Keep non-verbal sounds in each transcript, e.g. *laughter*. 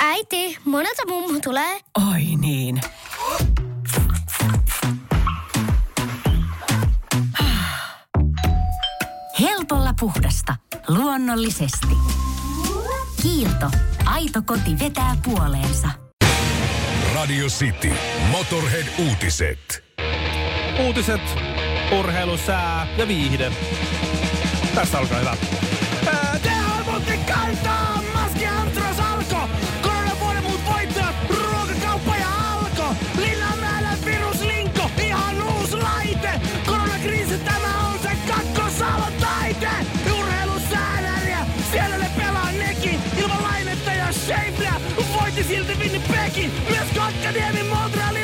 Äiti, monelta mummu tulee? Oi niin. Helpolla puhdasta. Luonnollisesti. Kiilto. Aito koti vetää puoleensa. Radio City. Motorhead-uutiset. Uutiset, urheilu, sää ja viihde. Tässä olkaa hyvä. Lainetta ja Schäfliä! Voitti silti Winnipegin! Myös Kotkaniemi Montrealille yhden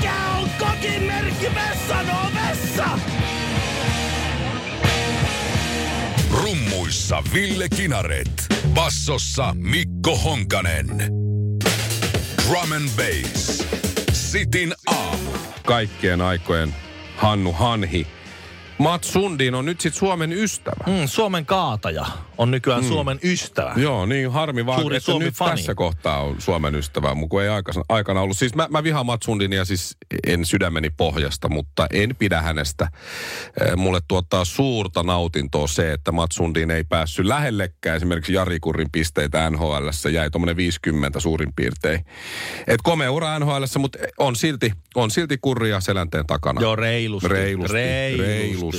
mikä on kokin merkki vessan ovessa? Rummuissa Ville Kinaret. Bassossa Mikko Honkanen. Drum and Bass. Sitin aamu. kaikkien aikojen Hannu Hanhi. Mats Sundin on nyt sitten Suomen ystävä. Mm, Suomen kaataja on nykyään mm. Suomen ystävä. Joo, niin harmi vaan, Suuri että Suomi nyt fani. tässä kohtaa on Suomen ystävä, mun kun ei aikana, aikana ollut. Siis mä, mä vihaan Mats Sundinia siis en sydämeni pohjasta, mutta en pidä hänestä. Mulle tuottaa suurta nautintoa se, että Mats Sundin ei päässyt lähellekään esimerkiksi Jari Kurrin pisteitä NHL. jäi tuommoinen 50 suurin piirtein. Et komea ura NHL, mutta on silti, on silti kurria selänteen takana. Joo, reilusti. Reilusti, reilusti. reilusti.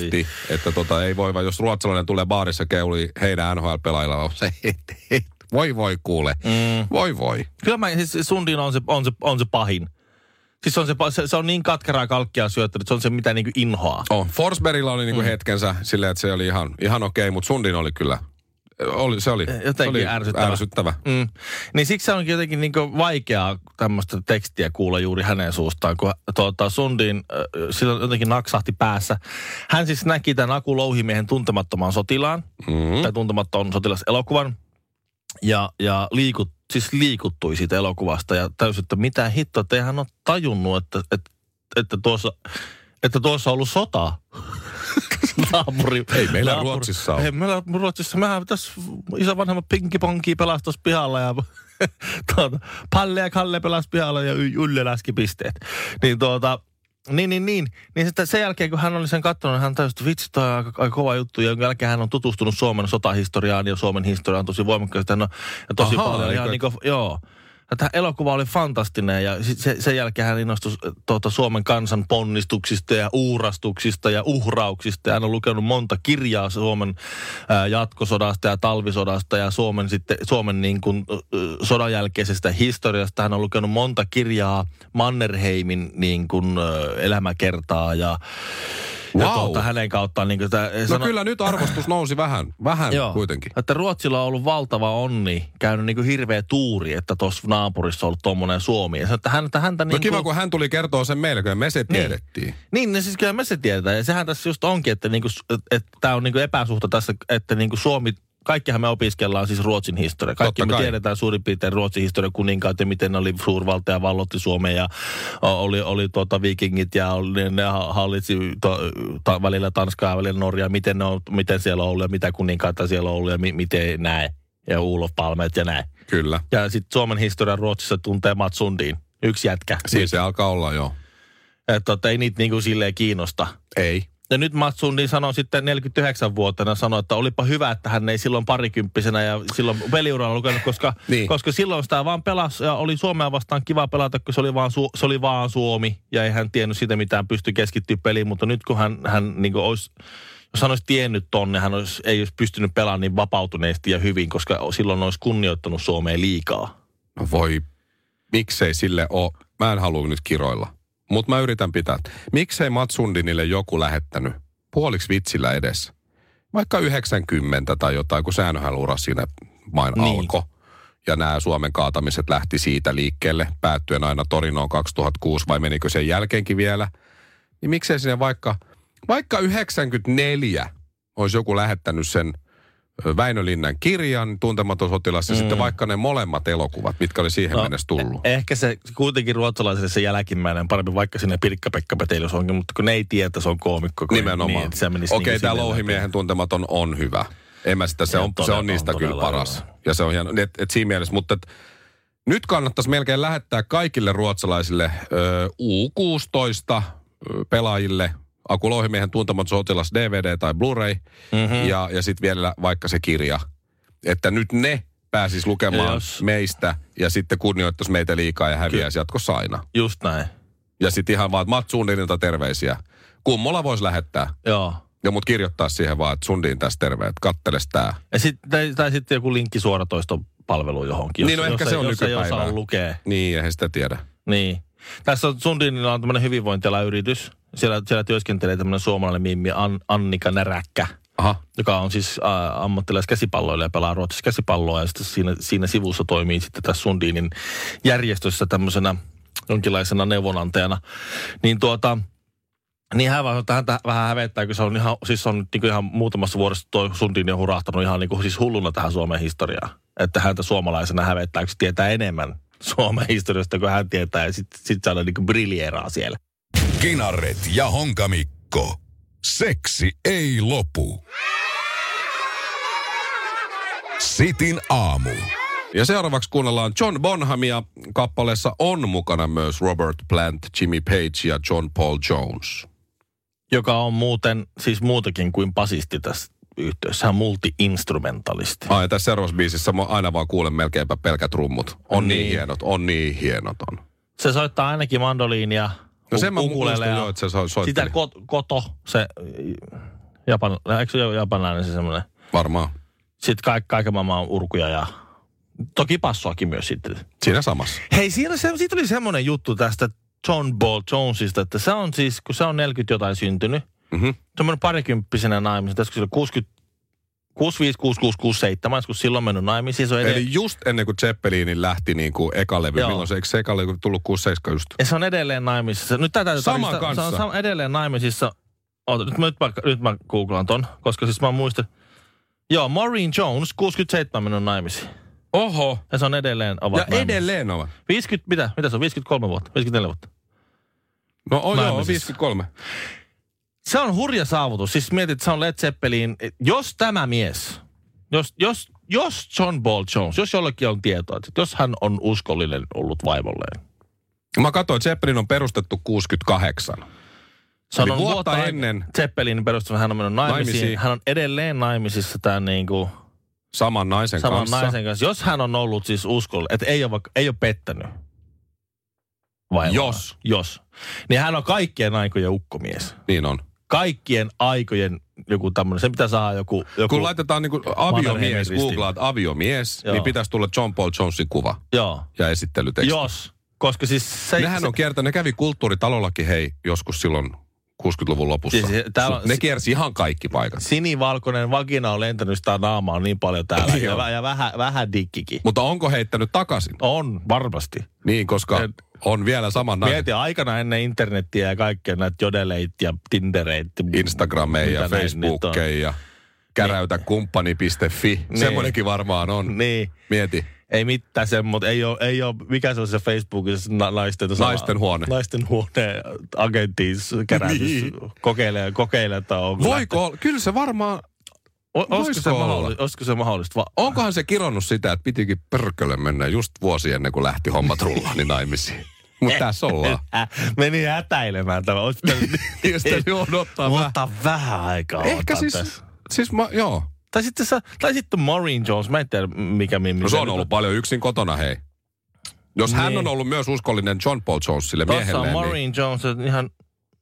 Että tota, ei voi vaan, jos ruotsalainen tulee baarissa keuli heidän NHL-pelaajilla on se, et, et, voi voi kuule, mm. voi voi. Kyllä mä, siis Sundin on se, on se, on se pahin. Siis on se, se, se on niin katkeraa kalkkia syöttänyt, se on se mitä niinku inhoaa. Oh, Forsbergilla oli niinku mm. hetkensä silleen, että se oli ihan, ihan okei, okay, mutta Sundin oli kyllä, oli, se oli, Jotenkin se oli ärsyttävä. ärsyttävä. Mm. Niin siksi se onkin jotenkin niin vaikeaa tämmöistä tekstiä kuulla juuri hänen suustaan, kun tuota, Sundin äh, sillä jotenkin naksahti päässä. Hän siis näki tämän Aku Louhimiehen tuntemattoman sotilaan, Mm. tai tuntemattoman sotilaselokuvan, ja, ja liikut, siis liikuttui siitä elokuvasta ja täysin, että mitä hittoa, että eihän ole tajunnut, että, että, että, tuossa, että tuossa on ollut sota. *laughs* naapuri. Ei meillä Ruotsissa ole. Ei meillä Ruotsissa. Mehän tässä isovanhemmat pinkiponkia pelastus pihalla ja *laughs* tuota, Palle ja Kalle pelas pihalla ja Ylle läski pisteet. Niin tuota, niin, niin, niin. Niin sitten sen jälkeen, kun hän oli sen katsonut, niin hän täysin, että vitsi, toi on aika, aika kova juttu. Ja jonka jälkeen hän on tutustunut Suomen sotahistoriaan ja Suomen historiaan tosi voimakkaasti. Hän on, ja tosi Ahaa, paljon ihan eikö- niin kuin, joo. Tämä elokuva oli fantastinen ja se, sen jälkeen hän innostui äh, tuota, Suomen kansan ponnistuksista ja uurastuksista ja uhrauksista. Hän on lukenut monta kirjaa Suomen ää, jatkosodasta ja talvisodasta ja Suomen, sitten, Suomen niin kuin, äh, sodan jälkeisestä historiasta. Hän on lukenut monta kirjaa Mannerheimin niin kuin, äh, elämäkertaa ja, ja Wow. tuota, hänen kauttaan niin kuin, sitä, No kyllä nyt arvostus nousi vähän, *coughs* vähän Joo. kuitenkin. Että Ruotsilla on ollut valtava onni, käynyt niin kuin hirveä tuuri, että tuossa naapurissa on ollut tuommoinen Suomi. Ja sanoi, että häntä, häntä No niin kiva, kun hän tuli kertoa sen meille, kun me se tiedettiin. Niin, no siis kyllä me se tiedetään. Ja sehän tässä just onkin, että, niinku, että tämä on niinku epäsuhta tässä, että niinku Suomi, kaikkihan me opiskellaan siis Ruotsin historia. Kaikki Totta me kai. tiedetään suurin piirtein Ruotsin historia kuninkaat ja miten ne oli suurvalta ja vallotti Suomen ja oli, oli tuota vikingit ja oli, ne ha- hallitsi to, ta, välillä Tanskaa ja välillä Norjaa, miten, ne on, miten siellä on ollut ja mitä kuninkaita siellä on ollut ja mi, miten näin. Ja Ulof Palmeet ja näin. Kyllä. Ja sitten Suomen historia Ruotsissa tuntee Mats Sundin. Yksi jätkä. Siis se alkaa olla jo. Että tota, ei niitä niinku silleen kiinnosta. Ei. Ja nyt Mats Sundin sanoi sitten 49-vuotiaana, sanoi, että olipa hyvä, että hän ei silloin parikymppisenä ja silloin peliuralla lukenut, koska, Niin. koska silloin sitä vaan pelasi ja oli Suomea vastaan kiva pelata, kun se oli vaan, Su- se oli vaan Suomi ja ei hän tiennyt sitä mitään, pystyi keskittyä peliin, mutta nyt kun hän, hän niin olisi, jos hän olisi tiennyt tonne, hän olisi, ei olisi pystynyt pelaamaan niin vapautuneesti ja hyvin, koska silloin olisi kunnioittanut Suomea liikaa. No voi, miksei sille ole, mä en halua nyt kiroilla, mutta mä yritän pitää. Miksei Mats Sundinille joku lähettänyt puoliksi vitsillä edessä? Vaikka 90 tai jotain, kun säännöhän ura siinä main Niin. alkoi. ja nämä Suomen kaatamiset lähti siitä liikkeelle, päättyen aina Torinoon 2006, vai menikö sen jälkeenkin vielä, niin miksei sinne vaikka, vaikka 94 olisi joku lähettänyt sen Väinö Linnan kirjan, Tuntematon sotilas, ja mm. sitten vaikka ne molemmat elokuvat, mitkä oli siihen no, mennessä tullut. Eh- ehkä se kuitenkin ruotsalaisille se jälkimmäinen parempi, vaikka sinne Pirkka-Pekka Petelius onkin, mutta kun ne ei tiedä, että se on koomikko. Nimenomaan. Niin, se Okei, niinku tämä Louhimiehen tuntematon on hyvä. En mä sitä, se Ja on, se todella- on niistä on kyllä paras. hyvä. Ja se on hieno, et, et siinä mielessä, mutta et, nyt kannattaisi melkein lähettää kaikille ruotsalaisille ö, U16 ö, pelaajille Aku Louhimiehen tuntematon sotilas DVD tai Blu-ray mm-hmm. ja, ja sitten vielä vaikka se kirja. Että nyt ne pääsis lukemaan Jos- meistä ja sitten kunnioittaisi meitä liikaa ja häviäisi jatkossa aina. Just näin. Ja sitten ihan vaan, että Sundinilta terveisiä. Kummola voisi lähettää. Joo. Ja mut kirjoittaa siihen vaan, että Sundin tässä terve, että katteles tää. Ja sit, tai, tai sitten joku linkki suoratoistopalveluun johonkin. Niin, no ehkä jos se ei- on jos ei nykypäivää. osaa lukea. Niin, eihän sitä tiedä. Niin. Tässä on Sundinilla on tämmöinen hyvinvointialayritys. Siellä, siellä työskentelee tämmöinen suomalainen mimmi An, Annika Näräkkä, Aha. joka on siis äh, ammattilaiskäsipalloilija ja pelaa Ruotsissa käsipalloa. Ja sitten siinä, siinä sivussa toimii sitten tässä Sundinin järjestössä tämmöisenä jonkinlaisena neuvonantajana. Niin tuota, niin hän vaan, häntä vähän hävettää, kun se on ihan, siis on niin ihan muutamassa vuodessa toi Sundin jo hurahtanut ihan niin kuin, siis hulluna tähän Suomen historiaan. Että häntä suomalaisena hävettää, kun se tietää enemmän Suomen historiasta kuin hän tietää ja sitten sit se aina niin kuin briljeeraa siellä. Kinaret ja Honkamikko. Seksi ei lopu. Sitin aamu. Ja seuraavaksi kuunnellaan John Bonhamia. Kappaleessa on mukana myös Robert Plant, Jimmy Page ja John Paul Jones. Joka on muuten, siis muutakin kuin basisti tässä yhteydessä. Hän on multi-instrumentalisti. Ai, tässä seuraavassa biisissä mä aina vaan kuulen melkeinpä pelkät rummut. On niin, Niin. hienot, on niin hienot on. Se soittaa ainakin mandoliinia, No sen mä muistan jo, että se so- soitteli. Sitä kot, koto, se Japan, eikö se ole japanilainen se semmoinen? Varmaan. Sitten kaik, kaiken maailman urkuja ja toki passoakin myös sitten. Siinä samassa. Hei, siinä se, siitä oli semmoinen juttu tästä John Ball Jonesista, että se on siis, kun se on 40 jotain syntynyt, Mhm. semmoinen parikymppisenä naimisen, tässä kun se oli 60, 65, 66, 67, kun silloin mennyt naimisiin. Se on edelleen, Eli just ennen kuin Zeppelinin lähti niin kuin eka levy, Joo. milloin se, eikö se eka levy tullut 67 just? ja se on edelleen naimisissa. Nyt tätä Saman kanssa. Se on edelleen naimisissa. Oota, nyt, mä, nyt, mä, nyt mä googlaan ton, koska siis mä muistan. Joo, Maureen Jones, 67 mennyt naimisiin. Oho. Ja se on edelleen ovat Ja naimisissa. edelleen ovat. 50, mitä? Mitä se on? 53 vuotta? 54 vuotta? No on joo, Naimisissa. 53. Se on hurja saavutus. Siis mietit, että se on Led Zeppelin. Jos tämä mies, jos, jos, jos John Paul Jones, jos jollekin on tietoa, että jos hän on uskollinen ollut vaimolleen. Mä katsoin, että Zeppelin on perustettu 68. Se on ollut vuotta ennen Zeppelin perustunut, hän on mennyt naimisiin. Naimisiin. Hän on edelleen naimisissa tämän niin kuin saman naisen saman kanssa. naisen kanssa. Jos hän on ollut siis uskollinen, että ei ole, vaikka, ei ole pettänyt. Vaimoa. Jos. Jos. Niin hän on kaikkien aikojen ukkomies. Niin on. Kaikkien aikojen joku tämmöinen. Se pitää saada joku... joku Kun laitetaan niin kuin aviomies, googlaat aviomies, Joo. niin pitäisi tulla John Paul Jonesin kuva Joo. ja esittelyteksti. Jos. Koska siis se... Nehän se, on kiertänyt, ne kävi kulttuuritalollakin hei joskus silloin 60-luvun lopussa. Siis täällä ne kiersi ihan kaikki paikat. Sinivalkoinen vagina on lentänyt sitä naamaa niin paljon täällä. ja, vä- ja vähän, vähän dikkikin. Mutta onko heittänyt takaisin? On, varmasti. Niin, koska Et- on vielä saman naisen. Mieti aikana ennen internettiä ja kaikkea näitä jodeleit ja tindereit. Instagrameja ja mitä näin nyt on. Facebookeja ja käräytä kumppani.fi. Niin. Semmoinenkin varmaan on. Niin. Mieti. Ei mitään semmoista, ei ole, ei ole, mikä se on se Facebookissa na, naisten, Naisten huone. Naisten huone, agenttis, kerätys, Niin. kokeilee, kokeilee, että onko Voiko olla? Kyllä se varmaan... O, olisiko, se mahdollista, olisiko se mahdollista? Va- Onkohan se kironnut sitä, että pitikin pörkölle mennä just vuosi ennen kuin lähti hommat rullaan niin naimisiin. Mutta tässä ollaan. *laughs* Meni hätäilemään tämä. Olisi pitänyt- *laughs* odottaa vähän. Mutta vähän aikaa Ehkä siis, tässä. siis mä, joo. Tai sitten, sä, tai sitten Maureen Jones, mä en tiedä mikä mimmi. No se on ollut paljon yksin kotona, hei. Jos hän Niin. on ollut myös uskollinen John Paul Jonesille Tuossa on miehelleen, niin Maureen Jones, että ihan,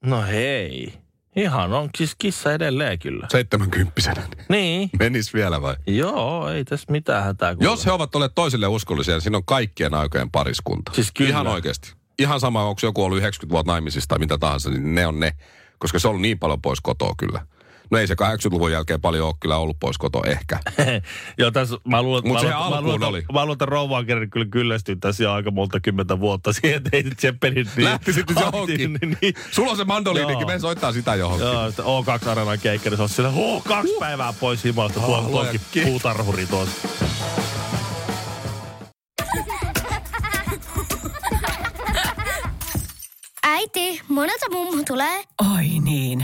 no hei. Ihan on siis kissa edelleen kyllä. 70 Niin. menis vielä vai? Joo, ei tässä mitään hätää kuule. Jos he ovat olleet toisille uskollisia, niin siinä on kaikkien aikojen pariskunta. Siis kyllä. Ihan oikeasti. Ihan sama, onko joku ollut 90 vuotta naimisista tai mitä tahansa, niin ne on ne. Koska se on niin paljon pois kotoa kyllä. No ei se 80-luvun jälkeen paljon ole kyllä ollut pois koto ehkä. *laughs* Joo, tässä mä luulen, Mut mä luulen, mä luulen, oli. mä luulen, että rouva on kerran kyllä kyllästyy tässä jo aika monta kymmentä vuotta siihen, että ei nyt Zeppelin niin Lähti sitten johonkin. Niin, *laughs* niin, Sulla on se mandoliinikin, me soittaa sitä johonkin. Joo, sitten O2 Arenan keikka, niin se on siellä, oh, kaksi päivää pois himalasta, tuo, Oh, tuokin puutarhuri tuossa. Äiti, monelta mummu tulee? Oi niin.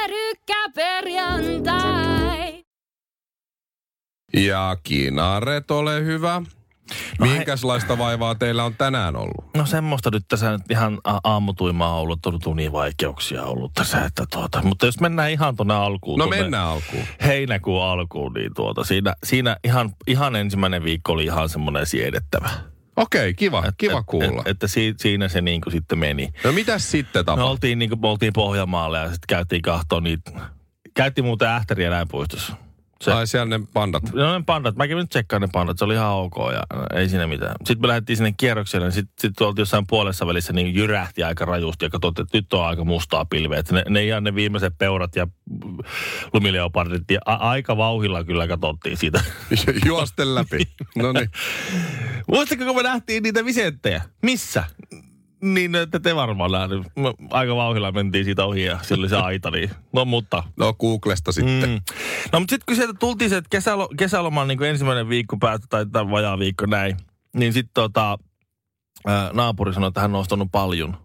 Pyörykkäperjantai! Ja Kinaret, ole hyvä. No Minkälaista vaivaa teillä on tänään ollut? No semmoista nyt tässä nyt ihan a- aamutuimaa on ollut, on ollut univaikeuksia ollut tässä, että tuota, mutta jos mennään ihan tuonne alkuun. No tuonne mennään alkuun. Heinäkuun alkuun, niin tuota, siinä, siinä ihan, ihan ensimmäinen viikko oli ihan semmoinen siedettävä. Okei, kiva, Et- kiva et- kuulla. Et, että si, siinä se niin kuin sitten meni. No mitäs sitten Me tapahtui? oltiin, niin kuin, me oltiin Pohjanmaalla ja sitten käytiin kahtoon niitä. Käytiin muuten Ähtäriä eläinpuistossa. Se, Ai siellä ne pandat. No ne pandat, mä kävin nyt tsekkaan ne pandat, se oli ihan ok ja ei siinä mitään. Sitten me lähdettiin sinne kierrokselle, niin sitten sit oltiin jossain puolessa välissä niin jyrähti aika rajusti ja katsottiin, että nyt on aika mustaa pilveä. Että ne, ne ihan ne viimeiset peurat ja lumileopardit ja a- aika vauhilla kyllä katsottiin siitä. *laughs* Juosten läpi. No niin. Muistatko, kun me nähtiin niitä visenttejä? Missä? Niin, että te varmaan nähnyt. Me Aika vauhilla mentiin siitä ohi ja siellä oli se aita, niin no mutta No Googlesta sitten. Mm. No mutta sitten kun sieltä tultiin se, että kesälo, kesäloman niin ensimmäinen viikko päättyi, tai vajaa viikko näin, niin sitten tota, naapuri sanoi, että hän on ostanut paljon.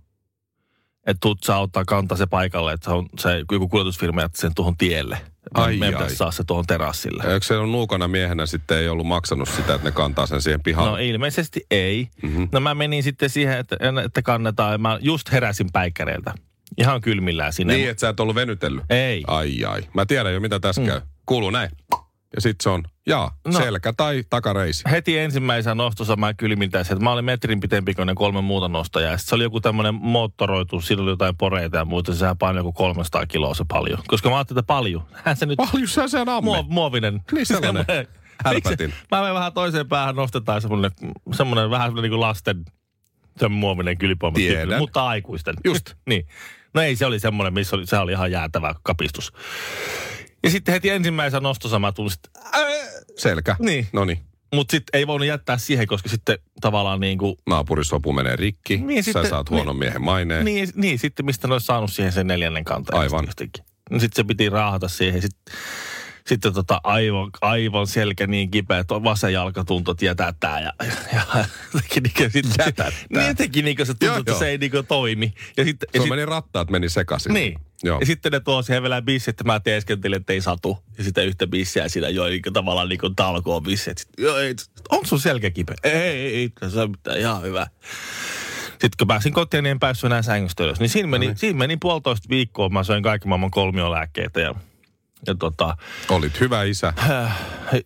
Että tuut saa ottaa kantaa se paikalle, että se on se joku kuljetusfirma jätti sen tuohon tielle. Ai, Meidän ai. saa se tuohon terassille. Eikö se on nuukana miehenä sitten ei ollut maksanut sitä, että ne kantaa sen siihen pihalle? No ilmeisesti ei. Mhm. Mm-hmm. No mä menin sitten siihen, että, että kannetaan. ja Mä just heräsin päikkäreiltä. Ihan kylmillään sinne. Niin, että sä et ollut venytellyt? Ei. Ai ai. Mä tiedän jo, mitä tässä mm. käy. Kuuluu näin. Ja sit se on, jaa, no. Selkä tai takareisi. heti ensimmäisenä nostossa mä kylmintäisin, että mä olin metrin pitempi kuin ne kolme muuta nostajaa. Ja sit se oli joku tämmöinen moottoroitu, siinä oli jotain poreita ja muuta. Sehän painoi joku 300 kiloa se paljon. Koska mä ajattelin, että paljon. *laughs* Hän se nyt Paljon sä sen amme. muo, muovinen. Niin sellainen *laughs* härpätin. *laughs* Mä menen vähän toiseen päähän, nostetaan semmoinen, semmoinen vähän semmoinen niin kuin lasten semmoinen muovinen. Tiedän. Mutta aikuisten. Just. niin. No ei, se oli semmoinen, missä oli, se oli ihan jäätävä kapistus. Ja sitten heti ensimmäisenä nostossa mä tulin sitten, Selkä. Niin. No niin. mutta sitten ei voinut jättää siihen, koska sitten tavallaan niin kuin, Naapurisopu menee rikki. Niin, Sä sitten- saat huonon niin. miehen maineen. niin, niin, sitten mistä ne olisi saanut siihen sen neljännen kanteen. Aivan. Jotenkin. No sitten se piti raahata siihen. Sitten, sitten tota aivan, aivan selkä niin kipeä, että vasen jalka tuntui, että jätätää. Ja, ja teki *laughs* niin sitten. Niin teki niin se tuntui, Joo, että joo. se ei niin toimi. Ja sitten, ja Se sit, meni rattaat, meni sekaisin. niin. Joo. Ja sitten ne tuo siihen vielä bissi, että mä teeskentelin, että ei satu. Ja sitten yhtä bissiä siinä joi niin tavallaan niin talkoon bissi. Että sit, joo, ei, onko sun selkä kipeä? Ei, ei, ei, se on mitään, ihan hyvä. Sitten kun pääsin kotiin, niin en päässyt enää sängystä ylös. Niin siinä meni, siinä meni puolitoista viikkoa. Mä söin kaikki maailman kolmiolääkkeitä ja, ja tota, Olit hyvä isä. äh,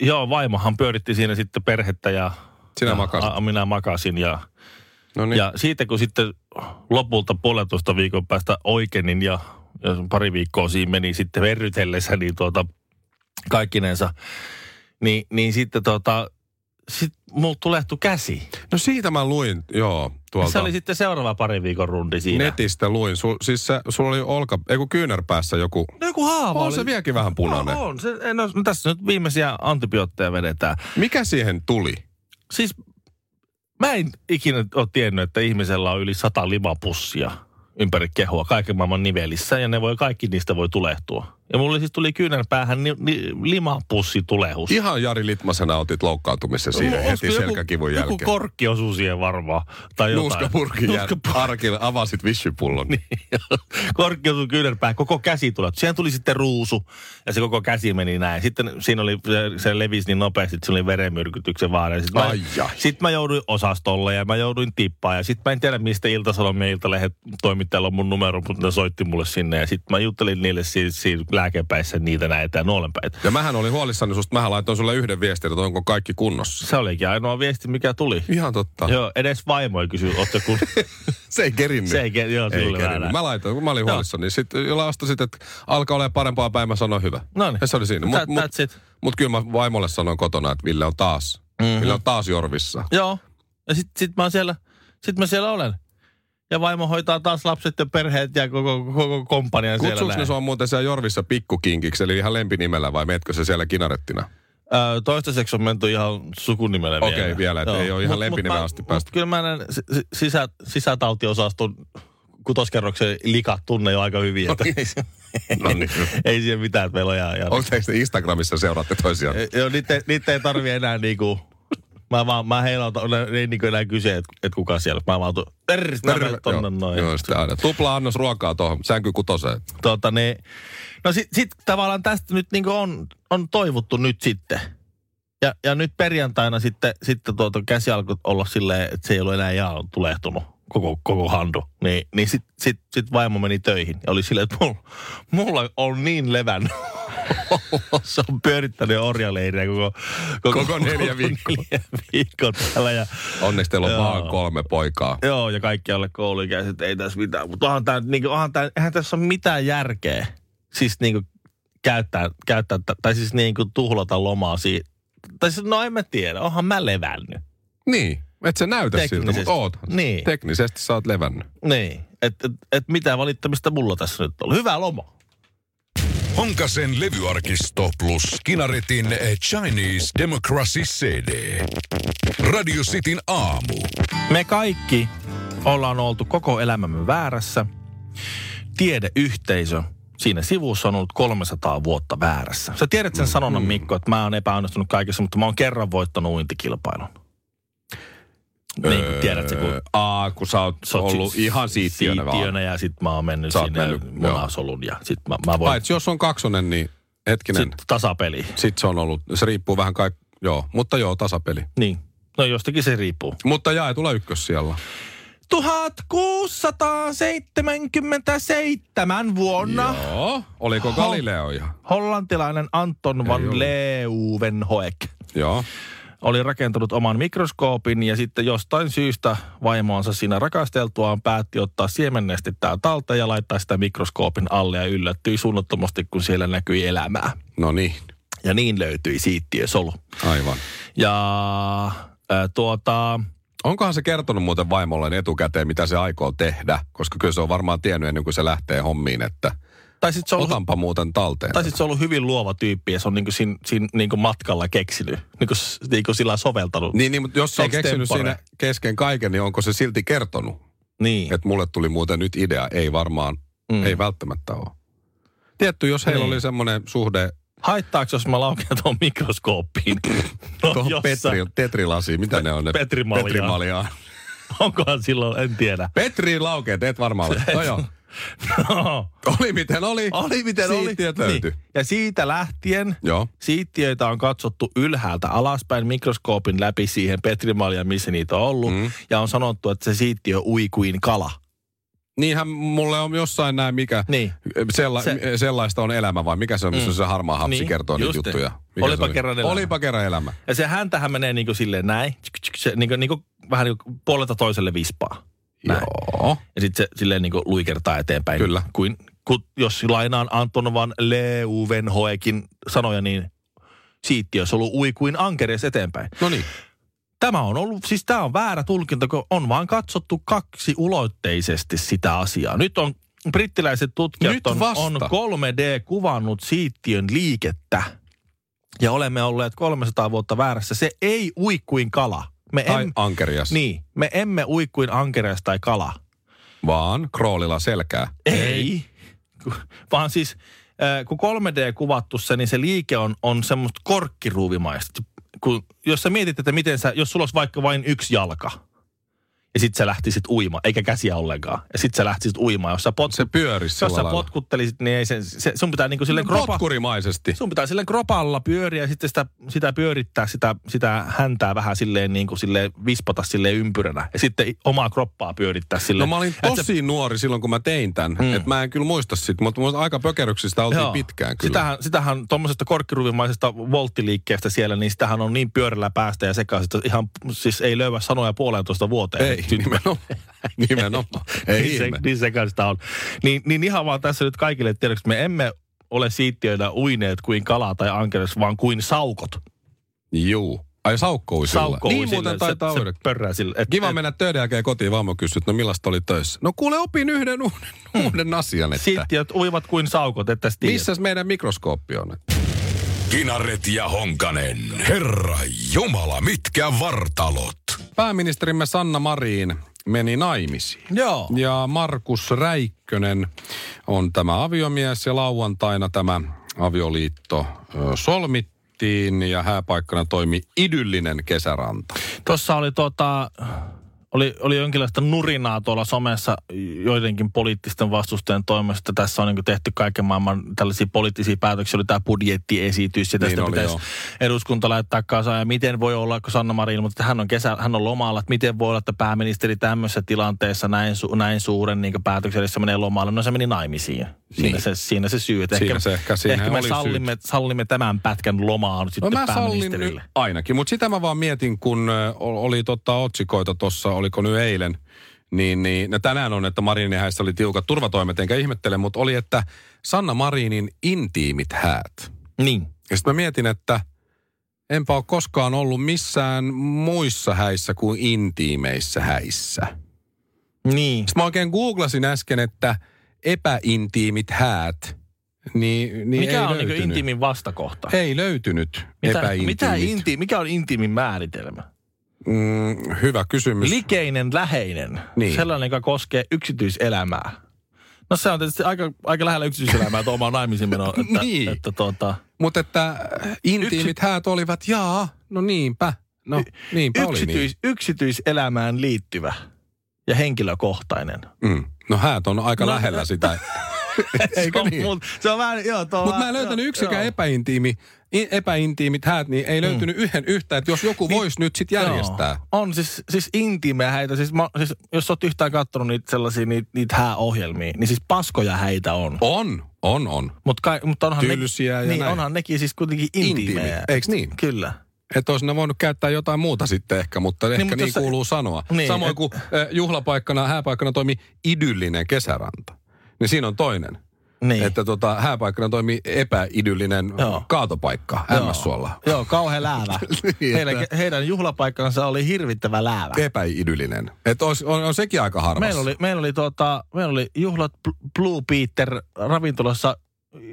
joo, vaimohan pyöritti siinä sitten perhettä ja... Sinä ja, makasit. a- minä makasin ja, No niin. ja siitä kun sitten lopulta puolentoista viikon päästä oikeinin ja, ja pari viikkoa siinä meni sitten verrytellessä, niin tuota, kaikkinensa, niin, niin sitten tota, sit mulla tulehtui käsi. No siitä mä luin, joo, tuolta Se oli sitten seuraava pari viikon rundi siinä. netistä luin. Sul, siis se, sulla oli olka, ei kun kyynärpäässä joku. No joku haava On oli. se vieläkin vähän punainen. No, on. Se, no, no, tässä nyt viimeisiä antibiootteja vedetään. Mikä siihen tuli? Siis mä en ikinä ole tiennyt, että ihmisellä on yli sata limapussia ympäri kehoa kaiken maailman nivelissä ja ne voi, kaikki niistä voi tulehtua. Ja mulle siis tuli kyynärpäähän ni, ni, limapussitulehus. Ihan Jari Litmasena otit loukkaantumisen siihen Olisiko heti joku- selkäkivun Joku jälkeen. korkki osuu siihen varmaan. Tai jotain. Nuuskapurkin jär, arkille avasit vissypullon. Niin. *laughs* korkki osuu kyynärpäähän. Koko käsi tulee. Siihen tuli sitten ruusu ja se koko käsi meni näin. Sitten siinä oli, se, se levisi niin nopeasti, että se oli verenmyrkytyksen vaara. Sitten mä, Ai sit mä jouduin osastolle ja mä jouduin tippaan. Ja sitten mä en tiedä, mistä Ilta-Sanomien ja Iltalehdet toimittajalla on mun numero, mutta ne soitti mulle sinne. Ja sitten mä juttelin niille siinä, siinä lääkepäissä niitä näitä ja nuolenpäitä. Ja mähän olin huolissani susta. Mähän laitoin sulle yhden viestin, että onko kaikki kunnossa. Se olikin ainoa viesti, mikä tuli. Ihan totta. Joo, edes vaimo ei kysy, ootte kun... *laughs* Se ei kerinnyt. Se ei ke- joo, ei sulle kerinnyt. Mä laitoin, kun mä olin huolissani, niin sitten jolla vastasit, että alkaa olla parempaa päivää, mä sanoin hyvä. Noniin. Ja se oli siinä. Mut, it. mut kyllä mä vaimolle sanoin kotona, että Ville on taas. Mm-hmm. Ville on taas jorvissa. Joo. Ja sit, sit mä siellä, sit mä siellä olen. Ja vaimo hoitaa taas lapset ja perheet ja koko, koko komppanian siellä Kutsuuko ne sua muuten siellä jorvissa pikkukinkiksi, eli ihan lempinimellä vai meetkö se siellä kinarettina? Öö, toistaiseksi on menty ihan sukunimellä Okei, vielä, että ei ole ihan lempinimen mä- asti päästy. Kyllä mä näen si- si- sisä, sisätautiosaston kutoskerroksen likat tunne jo aika hyvin. Että ei, se- No niin. ei siihen mitään, että meillä on ihan... ihan Onko Instagramissa seuraatte toisiaan? Joo, niitä, ei- niitä ei tarvi enää niinku... Mä vaan, mä heilautan, ei niinku enää kyse, että et kuka siellä. Mä vaan tuun, terve, terve, tonne joo, noin. Joo, sitten aina. Tupla annos ruokaa tuohon, sänky kutoseen. Tota, ne, no sit, sit tavallaan tästä nyt niinku on, on toivottu nyt sitten. Ja, ja nyt perjantaina sitten, sitten tuota käsi alkoi olla silleen, että se ei ollut enää ihan tulehtunut koko, koko handu. Niin, niin sitten sit, sit vaimo meni töihin ja oli silleen, että mulla, mulla on niin levännyt. *laughs* se on pyörittänyt orjaleiriä koko, Koko neljä viikkoa. *laughs* neljä viikkoa täällä. Ja, Onneksi teillä on Joo. vaan kolme poikaa. Joo, ja kaikki alle kouluikäiset, ei tässä mitään. Mutta onhan tää, niinku, onhan tää, eihän tässä ole mitään järkeä. Siis niinku käyttää, käyttää tai siis niinku tuhlata lomaa siitä. Tai siis, no en mä tiedä, onhan mä levännyt. Niin, et se näytä siltä, mutta oothan. Niin. Teknisesti sä oot levännyt. Niin, että et, et mitä valittamista mulla tässä nyt on. Hyvä lomo. Honkasen levyarkisto plus Kinaretin Chinese Democracy CD. Radio Cityn aamu. Me kaikki ollaan oltu koko elämämme väärässä. Tiedeyhteisö siinä sivussa on ollut 300 vuotta väärässä. Sä tiedät sen sanonnan, Mikko, että mä oon epäonnistunut kaikessa, mutta mä oon kerran voittanut uintikilpailun. Niin kuin tiedät se, kun Öö, Aa, kun sä oot sä oot ollut siis ihan siittiönä ja sit mä oon mennyt sinne mennyt, munasolun ja sit mä, mä voin Paitsi jos on kaksonen, niin hetkinen. sit tasapeli. Sit se on ollut, se riippuu vähän kaik... Joo, mutta joo, tasapeli. Niin. No jostakin se riippuu. Mutta jaetulla ykkös siellä. 1677 vuonna Joo. Oliko Galileo ihan? hollantilainen Anton van. Leeuwenhoek Joo. Oli rakentanut oman mikroskoopin ja sitten jostain syystä vaimoansa siinä rakasteltuaan päätti ottaa siemennestettä talteen ja laittaa sitä mikroskoopin alle ja yllättyi suunnattomasti, kun siellä näkyi elämää. No niin, Ja niin löytyi siittiösolu. aivan. Ja äh, tuota, Onkohan se kertonut muuten vaimolleen etukäteen, mitä se aikoo tehdä? Koska kyllä se on varmaan tiennyt ennen kuin se lähtee hommiin, että tai sitten se, on ollut- otanpa muuten talteen. tai sit se on ollut hyvin luova tyyppi ja se on niinku siinä, siinä niinku matkalla keksinyt. Niinku, niinku sillä soveltanut. Niin, niin, mutta jos se on keksinyt siinä kesken kaiken, niin onko se silti kertonut? Niin. Että mulle tuli muuten nyt idea. Ei varmaan, Mm. ei välttämättä ole. Tietty, jos heillä Niin. oli semmoinen suhde Haittaako, jos mä laukean tuohon mikroskooppiin? *laughs* No, tuohon Petri, Tetrilasiin, mitä ne on ne? Petrimaljaan. Petrimaljaan. *laughs* Onkohan silloin, en tiedä. Petriin laukeet, et varmaan ole. *laughs* No joo. *laughs* No, Oli miten oli. oli miten oli. Siittiöt löytyi. Niin. Ja siitä lähtien Joo. siittiöitä on katsottu ylhäältä alaspäin mikroskoopin läpi siihen Petrimaljaan, missä niitä on ollut. Mm. Ja on sanottu, että se siittiö ui kuin kala. Niinhän mulle on jossain näin, mikä Niin. sella, Se- se, sellaista on elämä vai mikä se on, missä Mm. se harmaa hapsi Niin, kertoo niitä just juttuja. niin. Mikä Olipa se oli? kerran elämä. Olipa kerran elämä. Ja se häntähän menee niin kuin silleen näin. Se niin kuin, niin kuin, vähän niin kuin puolelta toiselle vispaa. Näin. Joo. Ja sitten se silleen niin kuin luikertaa eteenpäin. Kyllä. Kuin, kun, jos lainaan Anton van Leeuwenhoekin sanoja, niin siittiö on ollut ui kuin ankerees eteenpäin. No niin. Tämä on ollut, siis tämä on väärä tulkinta, kun on vaan katsottu kaksi ulotteisesti sitä asiaa. Nyt on brittiläiset tutkijat Nyt on, vasta. on 3D-kuvannut siittiön liikettä. Ja olemme olleet 300 vuotta väärässä. Se ei ui kuin kala. Me Tai em, ankerias. niin, me emme ui kuin ankereas tai kala. Vaan kroolilla selkää. Ei. Vaan siis kun 3D-kuvattu se, niin se liike on, on semmoista korkkiruuvimaista. Kun, jos sä mietit, että miten sä, jos sulla olisi vaikka vain yksi jalka, ja sit sä lähtisit uimaan, eikä käsiä ollenkaan. Ja sit sä lähtisit uimaan. Jos sä, pot, Se pyörisi jos sä potkuttelisit, niin ei se, se, sun pitää niinku silleen kropa, Potkurimaisesti. sun pitää silleen kropalla pyöriä ja sitten sitä, sitä pyörittää, sitä, sitä häntää vähän silleen niin kuin silleen vispata silleen ympyränä. Ja sitten omaa kroppaa pyörittää No silleen. mä olin tosi se- nuori silloin, kun mä tein tämän. Mm. Että mä en kyllä muista sitä, mutta musta aika pökeryksistä oltiin Joo. pitkään kyllä. Sitähän, sitähän tuommoisesta korkkiruvimaisesta volttiliikkeestä siellä, niin sitähän on niin pyörällä päästä ja sekaisin, että ihan siis ei löyä sanoja puolentoista vuoteen. Ei, nimenomaan. *laughs* nimenomaan. Ei niin, se, niin sekaista on. Niin, niin ihan vaan tässä nyt kaikille tiedoksi, että me emme ole siittiöitä uineet kuin kala tai ankeres, vaan kuin saukot. Juu. Ai saukko ui sillä. Saukko ui Niin muuten taitaa se, se pörrää sille. Et, Kiva et- mennä töiden jälkeen kotiin, kysyin, että no millaista oli töissä. No kuule, opin yhden uuden, uuden asian, että Siittiöt uivat kuin saukot, että tiedät. missäs meidän mikroskooppi on? Kinaret ja Honkanen. Herra Jumala, mitkä vartalot. Pääministerimme Sanna Marin meni naimisiin. Joo. Ja Markus Räikkönen on tämä aviomies ja lauantaina tämä avioliitto solmittiin ja hääpaikkana toimi idyllinen kesäranta. Tuossa oli tota, oli, oli jonkinlaista nurinaa tuolla somessa joidenkin poliittisten vastustajien toimesta. Tässä on niin tehty kaiken maailman tällaisia poliittisia päätöksiä. Oli tämä budjettiesitys ja tästä Niin pitäisi joo. eduskunta laittaa kasaan. Ja miten voi olla, kun Sanna Marin ilmoitti, että hän on, kesä, hän on lomalla, että miten voi olla, että pääministeri tämmöisessä tilanteessa näin, su, näin suuren niin päätöksen edessä menee lomalle. No se meni naimisiin. Siinä, Niin. se, siinä se syy. Että Siinä ehkä, se ehkä- siinä ehkä me sallimme, sallimme tämän pätkän lomaa nyt No sitten mä sallin pääministerille. nyt ainakin, mutta sitä mä vaan mietin, kun oli totta otsikoita tuossa, oliko nyt eilen, niin, niin no tänään on, että Marinin häissä oli tiukat turvatoimet, enkä ihmettele, mutta oli, että Sanna Marinin intiimit häät. Niin. Ja sitten mä mietin, että enpä ole koskaan ollut missään muissa häissä kuin intiimeissä häissä. Niin. Sitten mä oikein googlasin äsken, että epäintiimit häät, niin, niin Mikä on niin löytynyt. intiimin vastakohta? Ei löytynyt Mitä, epäintiimit. mitä inti, mikä on intiimin määritelmä? Mm, hyvä kysymys. Likeinen, läheinen. Niin. Sellainen, joka koskee yksityiselämää. No se on tietysti aika, aika lähellä yksityiselämää tuo oma naimisiin meno. Että, *laughs* Niin. että tuota, Mutta että intiimit häät olivat, jaa, no niinpä. No niinpä oli yksityis, niin. yksityiselämään liittyvä ja henkilökohtainen. Mm. No häät on aika No, lähellä no, sitä. *laughs* Eikö niin? mut, se on vähän, joo, Mutta mä en löytänyt joo, yksikään joo. epäintiimi, epäintiimit häät, niin ei löytynyt yhden yhtä, että jos joku voisi nyt sitten järjestää. Joo. On siis, siis intiimejä häitä. Siis, mä, siis, jos oot yhtään katsonut niitä sellaisia niitä, niitä hääohjelmia, niin siis paskoja häitä on. On, on, on. Mut kai, mutta onhan Tylsiä ne, ja niin, näin. onhan nekin siis kuitenkin Intiimi, intiimejä. eiks niin? Kyllä. Että olisi ne voinut käyttää jotain muuta sitten ehkä, mutta ehkä niin, mutta niin sä- kuuluu sanoa. Niin, Samoin et- kuin äh, juhlapaikkana, hääpaikkana toimi idyllinen kesäranta. Niin siinä on toinen. Niin. Että tota, hääpaikkana toimi epäidyllinen Joo. kaatopaikka Joo. MS-suolla. Joo, kauhean läävä. *laughs* Niin, heidän, että- heidän juhlapaikkansa oli hirvittävä läävä. Epäidyllinen. Että on, on, on sekin aika harvassa. Meillä oli, meillä oli, tuota, meillä oli juhlat Bl- Blue Peter ravintolassa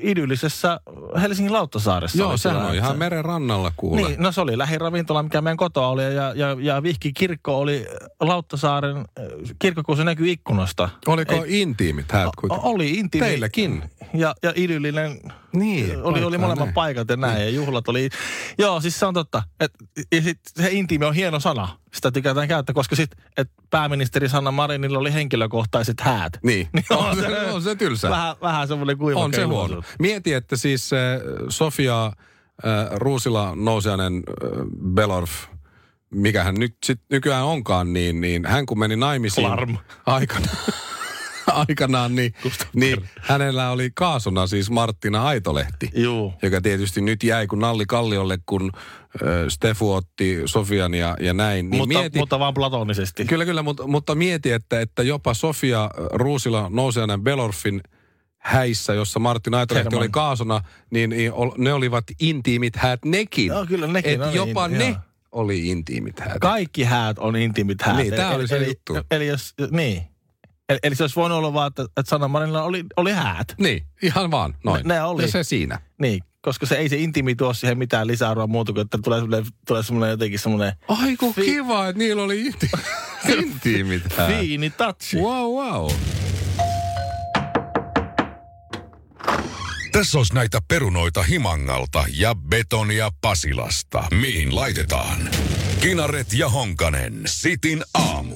idyllisessä Helsingin Lauttasaaressa. Joo, oli sehän on ihan meren rannalla kuule. Niin, no se oli lähiravintola, mikä meidän kotoa oli. Ja, ja, ja Vihki kirkko oli Lauttasaaren äh, kirkko, kun se näkyi ikkunasta. Oliko Ei- intiimit häät O- kuitenkin? Oli intiimi. Teilläkin. Ja, ja idyllinen. Niin, Oli, oli paikka molemmat näin. paikat ja näin. Ja juhlat oli... Joo, siis se on totta. Et, ja sit se intiimi on hieno sana. Sitä tykätään käyttää, koska sit, et pääministeri Sanna Marinilla oli henkilökohtaiset häät. Niin, *laughs* Niin on, on se, on se tylsä. Vähän, vähän semmoinen kuiva On se huono. Mieti, että siis äh, Sofia äh, Ruusila Nousianen äh, Belorf, mikä hän nyt sit nykyään onkaan, niin, niin hän kun meni naimisiin Flarm. aikana, *laughs* aikanaan, niin, niin hänellä oli kaasona siis Marttina Aitolehti. Juu. joka tietysti nyt jäi kun Nalli Kalliolle, kun ö, Stefu otti Sofian ja, ja näin. Niin mutta, mieti, mutta vaan platonisesti. Kyllä, kyllä, mutta, mutta mieti, että, että jopa Sofia Ruusila Nousiainen Belorfin häissä, jossa Martin Aitolehti oli kaasona, niin, niin ne olivat intiimit häät nekin. Joo, kyllä nekin Et jopa inti- ne joo. oli intiimit häät. Kaikki häät on intiimit häät. Niin, Eli- oli se eli, juttu. Eli jos, niin. Eli, eli se olisi voinut olla vaan, että, että Sanna Marinilla oli, oli häät. Niin, ihan vaan, noin. Ne- ne oli. Ja se siinä. Niin, koska se ei se intiimi tuo siihen mitään lisäarvoa muuta kuin, että tulee semmoinen, tulee semmoinen jotenkin semmoinen Ai kun Fi- kiva, että niillä oli inti- *laughs* intiimit häät. fiini touchi. Wow, wow. Tässä olisi näitä perunoita Himangalta ja betonia Pasilasta. Mihin laitetaan? Kinaret ja Honkanen. Sitin aamu.